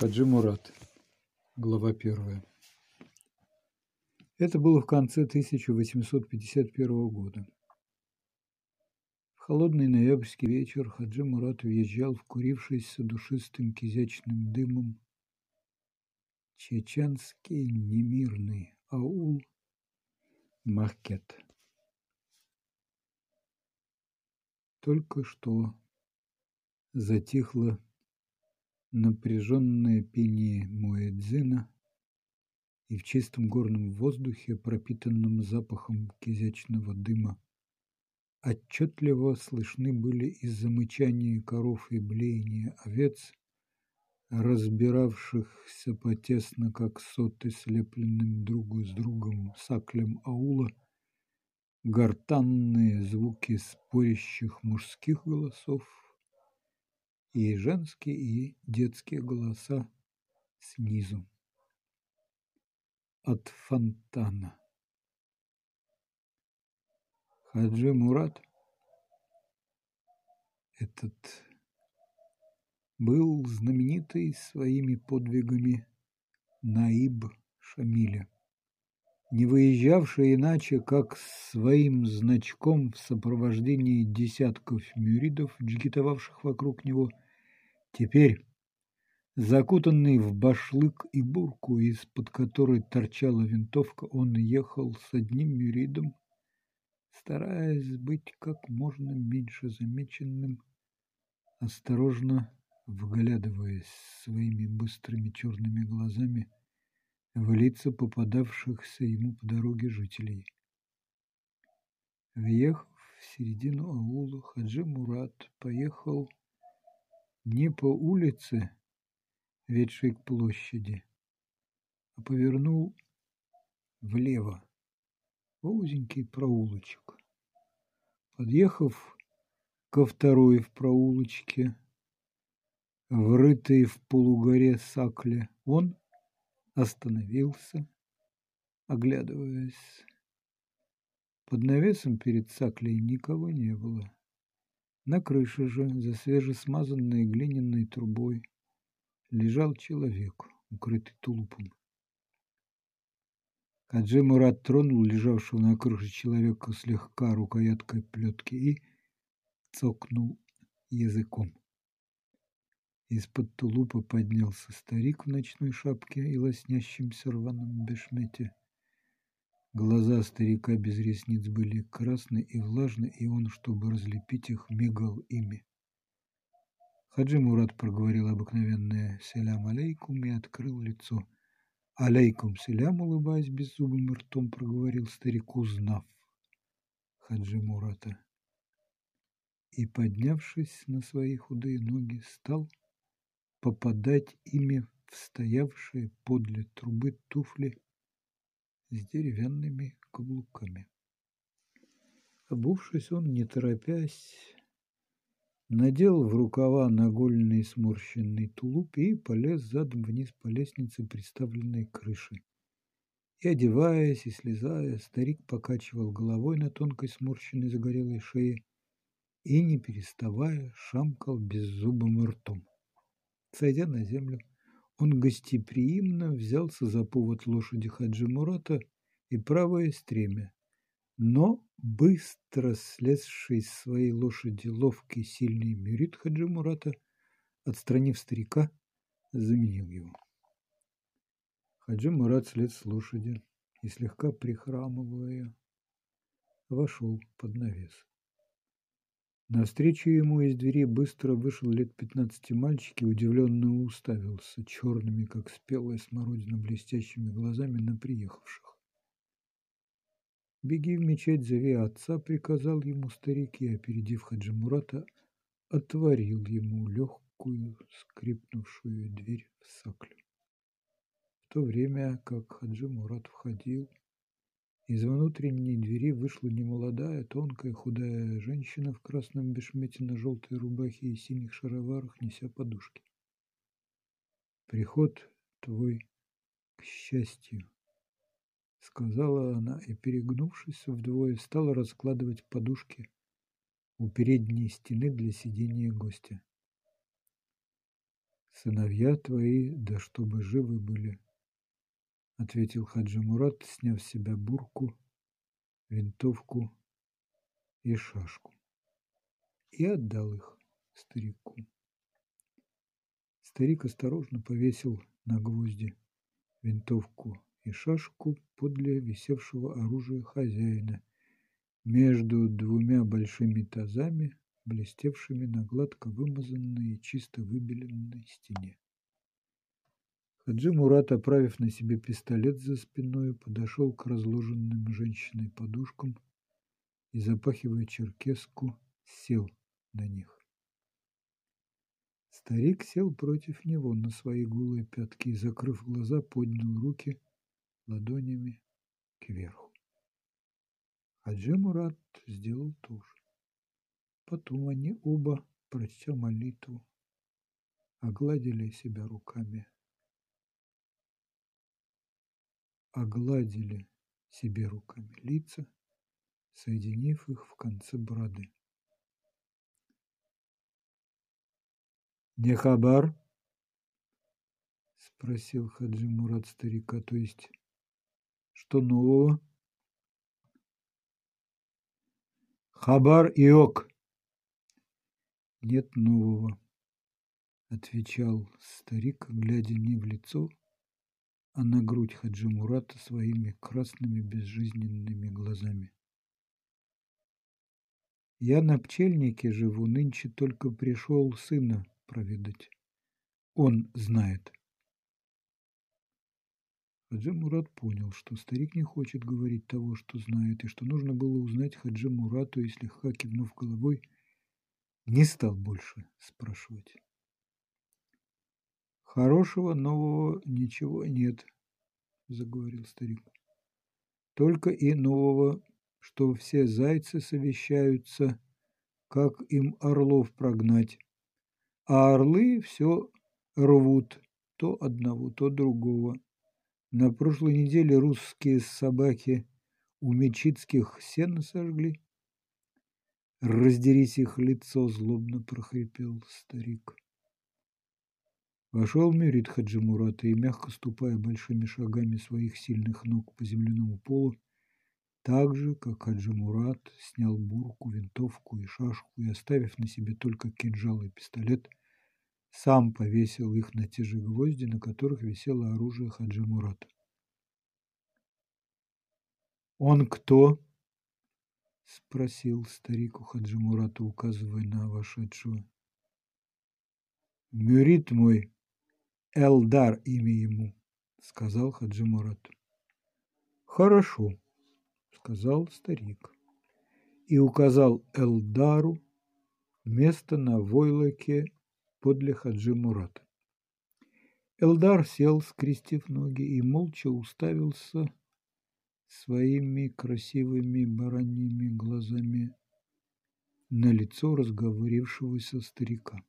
Хаджи Мурат. Глава первая. Это было в конце 1851 года. В холодный ноябрьский вечер Хаджи Мурат въезжал в курившийся душистым кизячным дымом чеченский немирный аул Махкет. Только что затихло напряженное пение Муэдзина, и в чистом горном воздухе, пропитанном запахом кизячного дыма, отчетливо слышны были из-за мычания коров и блеяния овец, разбиравшихся потесно, как соты, слепленным друг с другом саклем аула, гортанные звуки спорящих мужских голосов, и женские, и детские голоса снизу. От фонтана. Хаджи Мурат этот был знаменитый своими подвигами Наиб Шамиля, не выезжавший иначе, как своим значком в сопровождении десятков мюридов, джигитовавших вокруг него, Теперь, закутанный в башлык и бурку, из-под которой торчала винтовка, он ехал с одним мюридом, стараясь быть как можно меньше замеченным, осторожно вглядываясь своими быстрыми черными глазами в лица попадавшихся ему по дороге жителей. Въехав в середину аула, Хаджи Мурат поехал не по улице, ведшей к площади, а повернул влево, в узенький проулочек. Подъехав ко второй в проулочке, врытой в полугоре сакле, он остановился, оглядываясь. Под навесом перед саклей никого не было. На крыше же, за свежесмазанной глиняной трубой, лежал человек, укрытый тулупом. Хаджи Мурат тронул лежавшего на крыше человека слегка рукояткой плетки и цокнул языком. Из-под тулупа поднялся старик в ночной шапке и лоснящемся рваном бешмете. Глаза старика без ресниц были красны и влажны, и он, чтобы разлепить их, мигал ими. Хаджи Мурат проговорил обыкновенное «Селям алейкум» и открыл лицо. «Алейкум селям», улыбаясь беззубым ртом, проговорил старик, узнав Хаджи Мурата. И, поднявшись на свои худые ноги, стал попадать ими в стоявшие подле трубы туфли с деревянными каблуками. Обувшись, он, не торопясь, надел в рукава нагольный сморщенный тулуп и полез задом вниз по лестнице, приставленной крышей. И, одеваясь и слезая, старик покачивал головой на тонкой сморщенной загорелой шее и, не переставая, шамкал беззубым ртом. Сойдя на землю, он гостеприимно взялся за повод лошади Хаджи Мурата и правое стремя, но быстро слезший с своей лошади ловкий сильный мюрит Хаджи Мурата, отстранив старика, заменил его. Хаджи Мурат слез с лошади и, слегка прихрамывая, вошел под навес. Навстречу ему из двери быстро вышел лет пятнадцати мальчик и удивленно уставился черными, как спелая смородина, блестящими глазами на приехавших. «Беги в мечеть, зови отца», — приказал ему старик, и, опередив Хаджи Мурата, отворил ему легкую, скрипнувшую дверь в саклю. В то время, как Хаджи Мурат входил, из внутренней двери вышла немолодая, тонкая, худая женщина в красном бешмете на желтой рубахе и синих шароварах, неся подушки. «Приход твой к счастью», — сказала она и, перегнувшись вдвое, стала раскладывать подушки у передней стены для сидения гостя. Сыновья твои, да чтобы живы были, ответил Хаджи Мурат, сняв с себя бурку, винтовку и шашку, и отдал их старику. Старик осторожно повесил на гвозди винтовку и шашку подле висевшего оружия хозяина между двумя большими тазами, блестевшими на гладко вымазанной и чисто выбеленной стене. Хаджи Мурат, оправив на себе пистолет за спиной, подошел к разложенным женщиной подушкам и, запахивая черкеску, сел на них. Старик сел против него на свои голые пятки и, закрыв глаза, поднял руки ладонями кверху. Хаджи Мурат сделал то же. Потом они оба, прочтя молитву, огладили себя руками. Огладили себе руками лица, соединив их в конце бороды. «Не хабар?» — спросил Хаджи Мурат старика, то есть, что нового? «Хабар и ок!» «Нет нового», — отвечал старик, глядя не в лицо, а на грудь Хаджи Мурата своими красными безжизненными глазами. «Я на пчельнике живу, нынче только пришел сына проведать. Он знает. Хаджи Мурат понял, что старик не хочет говорить того, что знает, и что нужно было узнать Хаджи Мурату, и слегка кивнув головой, не стал больше спрашивать. Хорошего нового ничего нет, заговорил старик. Только и нового, что все зайцы совещаются, как им орлов прогнать а орлы все рвут то одного, то другого. На прошлой неделе русские собаки у Мечицких сено сожгли. Раздерись их лицо, злобно прохрипел старик. Вошел Мюрит Хаджимурата и, мягко ступая большими шагами своих сильных ног по земляному полу, так же, как Хаджимурат, снял бурку, винтовку и шашку и, оставив на себе только кинжал и пистолет, сам повесил их на те же гвозди, на которых висело оружие Хаджи Мурата. «Он кто?» — спросил старик у Хаджи Мурата, указывая на вошедшего. «Мюрит мой, Элдар имя ему», — сказал Хаджи Мурат. «Хорошо», — сказал старик и указал Элдару место на войлоке подле Хаджи Мурата. Элдар сел, скрестив ноги, и молча уставился своими красивыми бараньими глазами на лицо разговорившегося старика.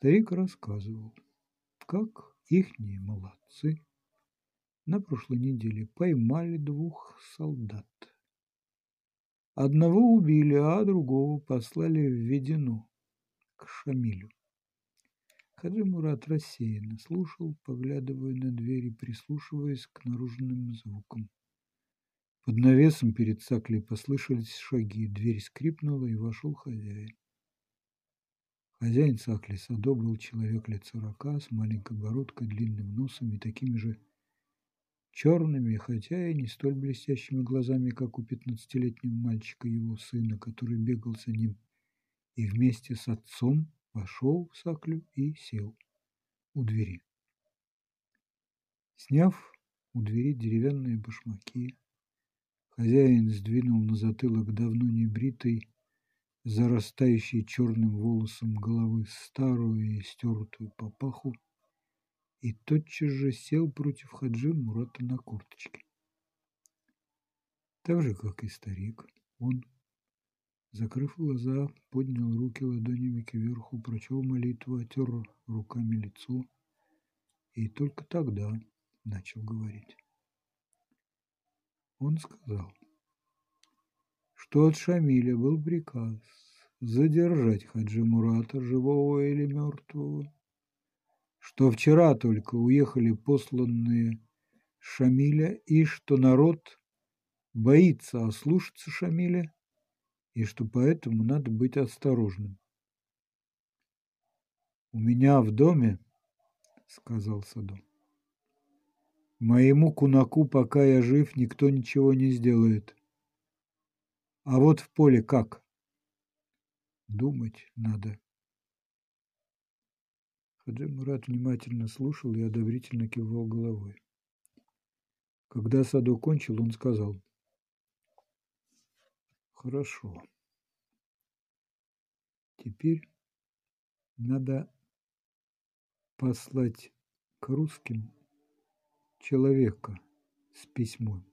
Старик рассказывал, как ихние молодцы на прошлой неделе поймали двух солдат. Одного убили, а другого послали в Ведено к Шамилю. Хаджи Мурат рассеянно слушал, поглядывая на дверь и прислушиваясь к наружным звукам. Под навесом перед Саклей послышались шаги, дверь скрипнула, и вошел хозяин. Хозяин Сакли Садо был человек лет сорока, с маленькой бородкой, длинным носом и такими же черными, хотя и не столь блестящими глазами, как у пятнадцатилетнего мальчика его сына, который бегал за ним и вместе с отцом вошел в саклю и сел у двери. Сняв у двери деревянные башмаки, хозяин сдвинул на затылок давно не бритой, зарастающей черным волосом головы старую и стертую папаху и тотчас же сел против Хаджи Мурата на курточке. Так же, как и старик, он Закрыв глаза, поднял руки ладонями кверху, прочел молитву, отер руками лицо и только тогда начал говорить. Он сказал, что от Шамиля был приказ задержать Хаджи Мурата, живого или мертвого, что вчера только уехали посланные Шамиля и что народ боится ослушаться Шамиля и что поэтому надо быть осторожным. «У меня в доме, — сказал Садом, — моему кунаку, пока я жив, никто ничего не сделает. А вот в поле как? Думать надо. Хаджи Мурат внимательно слушал и одобрительно кивал головой. Когда Садо кончил, он сказал, «Хорошо. Теперь надо послать к русским человека с письмом.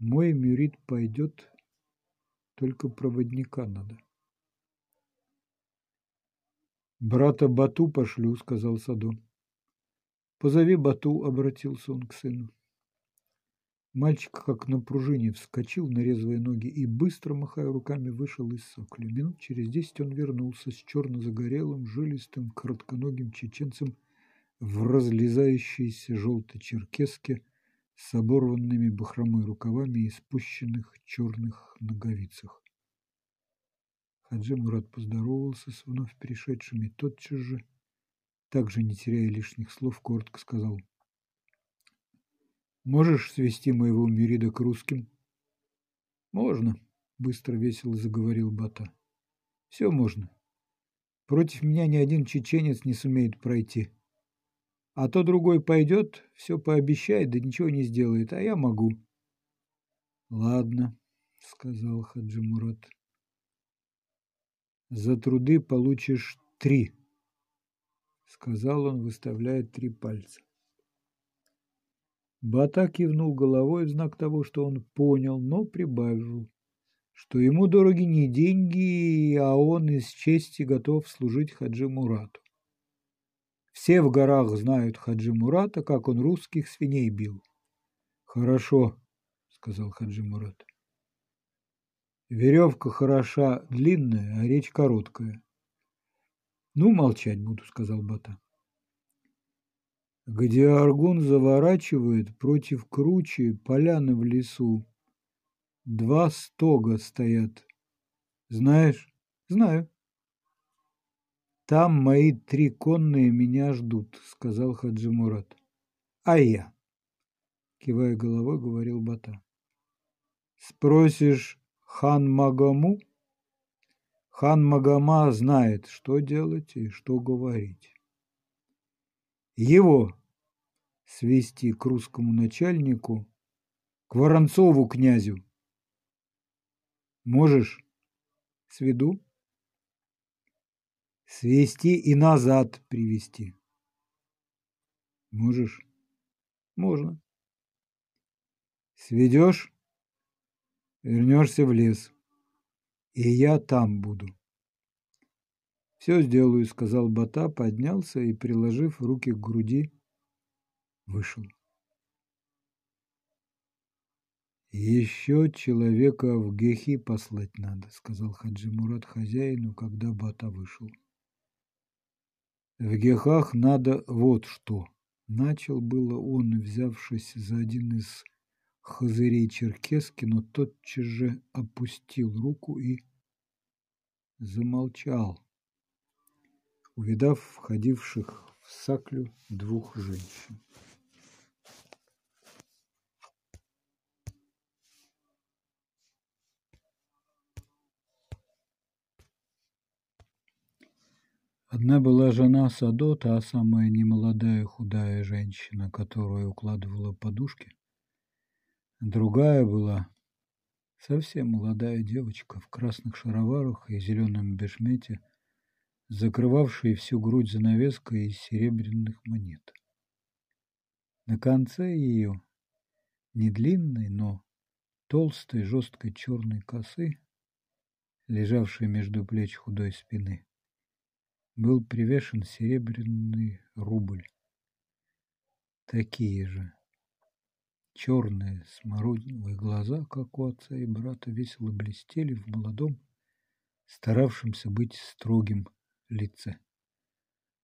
Мой мюрит пойдет, только проводника надо. «Брата Бату пошлю», — сказал Садон. «Позови Бату», — обратился он к сыну. Мальчик, как на пружине, вскочил на резвые ноги и, быстро махая руками, вышел из сокля. Минут через десять он вернулся с черно-загорелым, жилистым, коротконогим чеченцем в разлезающейся желтой черкеске с оборванными бахромой рукавами и спущенных черных ноговицах. Хаджи Мурат поздоровался с вновь пришедшими тотчас же, также не теряя лишних слов, коротко сказал. «Можешь свести моего Мюрида к русским?» «Можно», — быстро весело заговорил Бата. «Все можно. Против меня ни один чеченец не сумеет пройти. А то другой пойдет, все пообещает, да ничего не сделает, а я могу». «Ладно», — сказал Хаджи Мурат. За труды получишь три, сказал он, выставляя три пальца. Бата кивнул головой в знак того, что он понял, но прибавил, что ему дороги не деньги, а он из чести готов служить Хаджи Мурату. Все в горах знают Хаджи Мурата, как он русских свиней бил. Хорошо, сказал Хаджи Мурат. Веревка хороша длинная, а речь короткая. Ну, молчать буду, сказал Бата. Где Аргун заворачивает против кручи поляны в лесу. Два стога стоят. Знаешь? Знаю. Там мои три конные меня ждут, сказал Хаджи Мурат. А я? Кивая головой, говорил Бата. Спросишь, хан Магаму? Хан Магама знает, что делать и что говорить. Его свести к русскому начальнику, к Воронцову князю. Можешь? Сведу? Свести и назад привести. Можешь? Можно. Сведешь? Вернешься в лес. И я там буду. Все сделаю, сказал Бата, поднялся и, приложив руки к груди, вышел. «Еще человека в Гехи послать надо», — сказал Хаджи Мурат хозяину, когда Бата вышел. «В Гехах надо вот что», — начал было он, взявшись за один из хазырей черкески, но тотчас же опустил руку и замолчал, увидав входивших в саклю двух женщин. Одна была жена Садо, та самая немолодая худая женщина, которая укладывала подушки. Другая была совсем молодая девочка в красных шароварах и зеленом бешмете, закрывавшая всю грудь занавеской из серебряных монет. На конце ее, не длинной, но толстой жесткой черной косы, лежавшей между плеч худой спины, был привешен серебряный рубль. Такие же Черные смородиновые глаза, как у отца и брата, весело блестели в молодом, старавшемся быть строгим лице.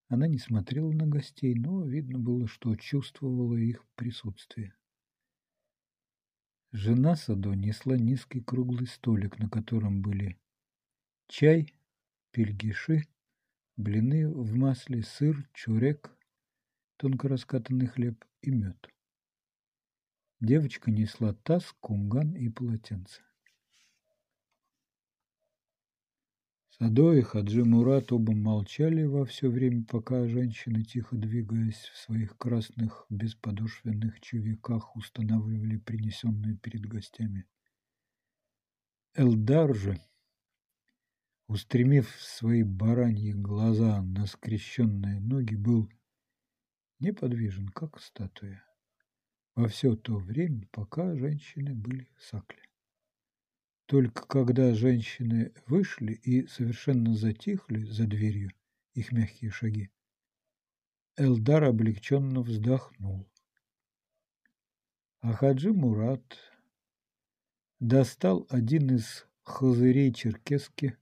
Она не смотрела на гостей, но видно было, что чувствовала их присутствие. Жена Садо несла низкий круглый столик, на котором были чай, пельгиши, блины в масле, сыр, чурек, тонко раскатанный хлеб и мед. Девочка несла таз, кумган и полотенце. Садо и Хаджи Мурат оба молчали во все время, пока женщины, тихо двигаясь в своих красных бесподошвенных чувиках, устанавливали принесенные перед гостями. Элдар же, устремив свои бараньи глаза на скрещенные ноги, был неподвижен, как статуя, во все то время, пока женщины были в сакле. Только когда женщины вышли и совершенно затихли за дверью их мягкие шаги, Элдар облегченно вздохнул. А Хаджи Мурат достал один из хазырей черкески,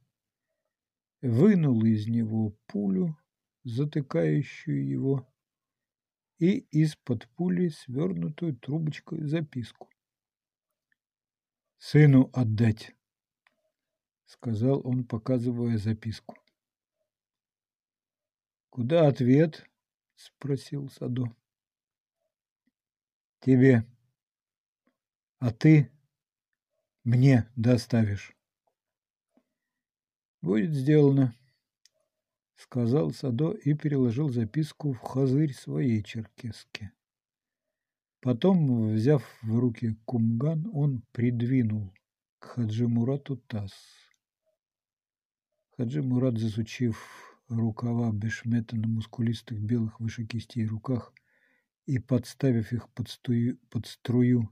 вынул из него пулю, затыкающую его, и из-под пули свернутую трубочкой записку. «Сыну отдать», — сказал он, показывая записку. «Куда ответ?» — спросил Садо. «Тебе. А ты мне доставишь». «Будет сделано», — сказал Садо и переложил записку в хазырь своей черкески. Потом, взяв в руки кумган, он придвинул к Хаджи Мурату таз. Хаджи Мурат, засучив рукава бешмета на мускулистых белых выше кистей руках и подставив их под, стую, под струю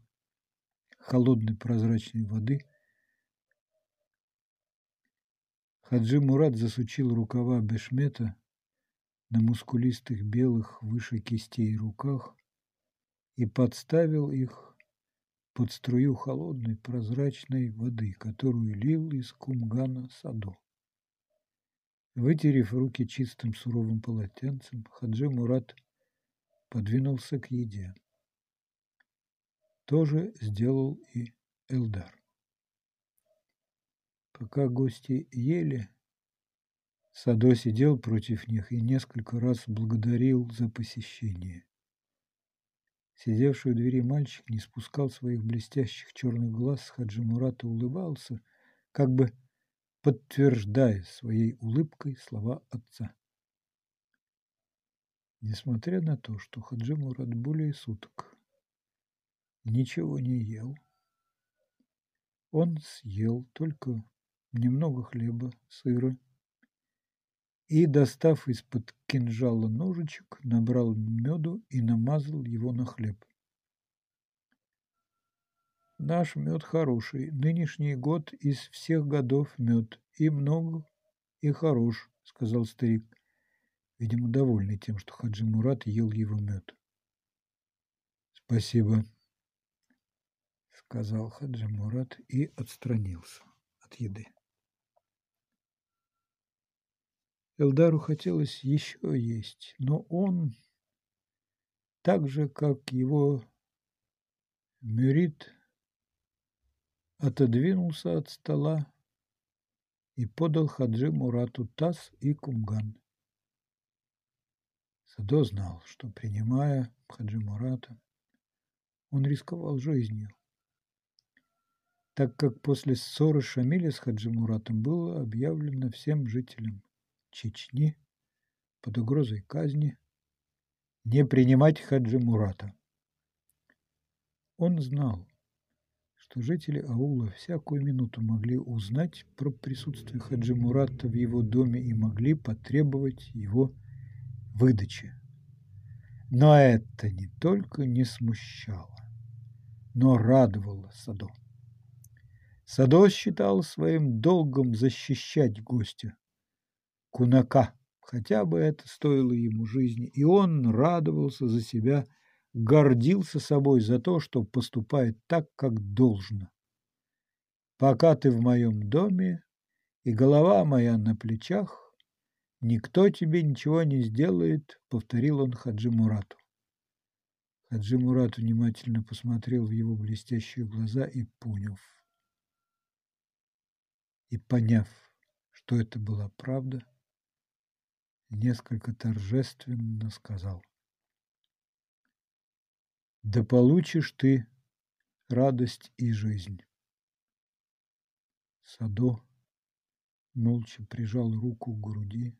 холодной прозрачной воды, Хаджи Мурат засучил рукава бешмета на мускулистых белых выше кистей руках и подставил их под струю холодной прозрачной воды, которую лил из кумгана саду. Вытерев руки чистым суровым полотенцем, Хаджи Мурат подвинулся к еде. То же сделал и Элдар. Пока гости ели, Садо сидел против них и несколько раз благодарил за посещение. Сидевший у двери мальчик не спускал своих блестящих черных глаз с Хаджи Мурата, улыбался, как бы подтверждая своей улыбкой слова отца. Несмотря на то, что Хаджи Мурат более суток ничего не ел, он съел только немного хлеба, сыра и, достав из-под кинжала ножичек, набрал меду и намазал его на хлеб. Наш мед хороший, нынешний год из всех годов мед, и много, и хорош, сказал старик, видимо, довольный тем, что Хаджи Мурат ел его мед. Спасибо, сказал Хаджи Мурат и отстранился от еды. Элдару хотелось еще есть, но он, так же, как его Мюрит, отодвинулся от стола и подал Хаджи Мурату таз и кумган. Садо знал, что, принимая Хаджи Мурата, он рисковал жизнью, так как после ссоры Шамиля с Хаджи Муратом было объявлено всем жителям Чечни под угрозой казни не принимать Хаджи Мурата. Он знал, что жители аула всякую минуту могли узнать про присутствие Хаджи Мурата в его доме и могли потребовать его выдачи. Но это не только не смущало, но радовало Садо. Садо считал своим долгом защищать гостя, кунака, хотя бы это стоило ему жизни, и он радовался за себя, гордился собой за то, что поступает так, как должно. Пока ты в моем доме, и голова моя на плечах, «Никто тебе ничего не сделает», — повторил он Хаджи Мурату. Хаджи Мурат внимательно посмотрел в его блестящие глаза и поняв. И поняв, что это была правда, несколько торжественно сказал. «Да получишь ты радость и жизнь». Садо молча прижал руку к груди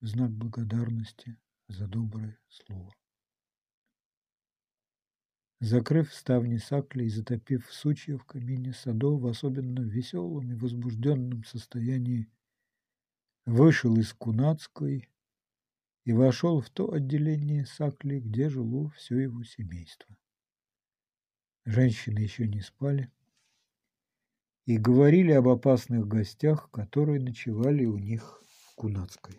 в знак благодарности за доброе слово. Закрыв ставни сакли и затопив сучья в камине, Садо в особенно веселом и возбужденном состоянии вышел из Кунацкой и вошел в то отделение сакли, где жило все его семейство. Женщины еще не спали и говорили об опасных гостях, которые ночевали у них в Кунацкой.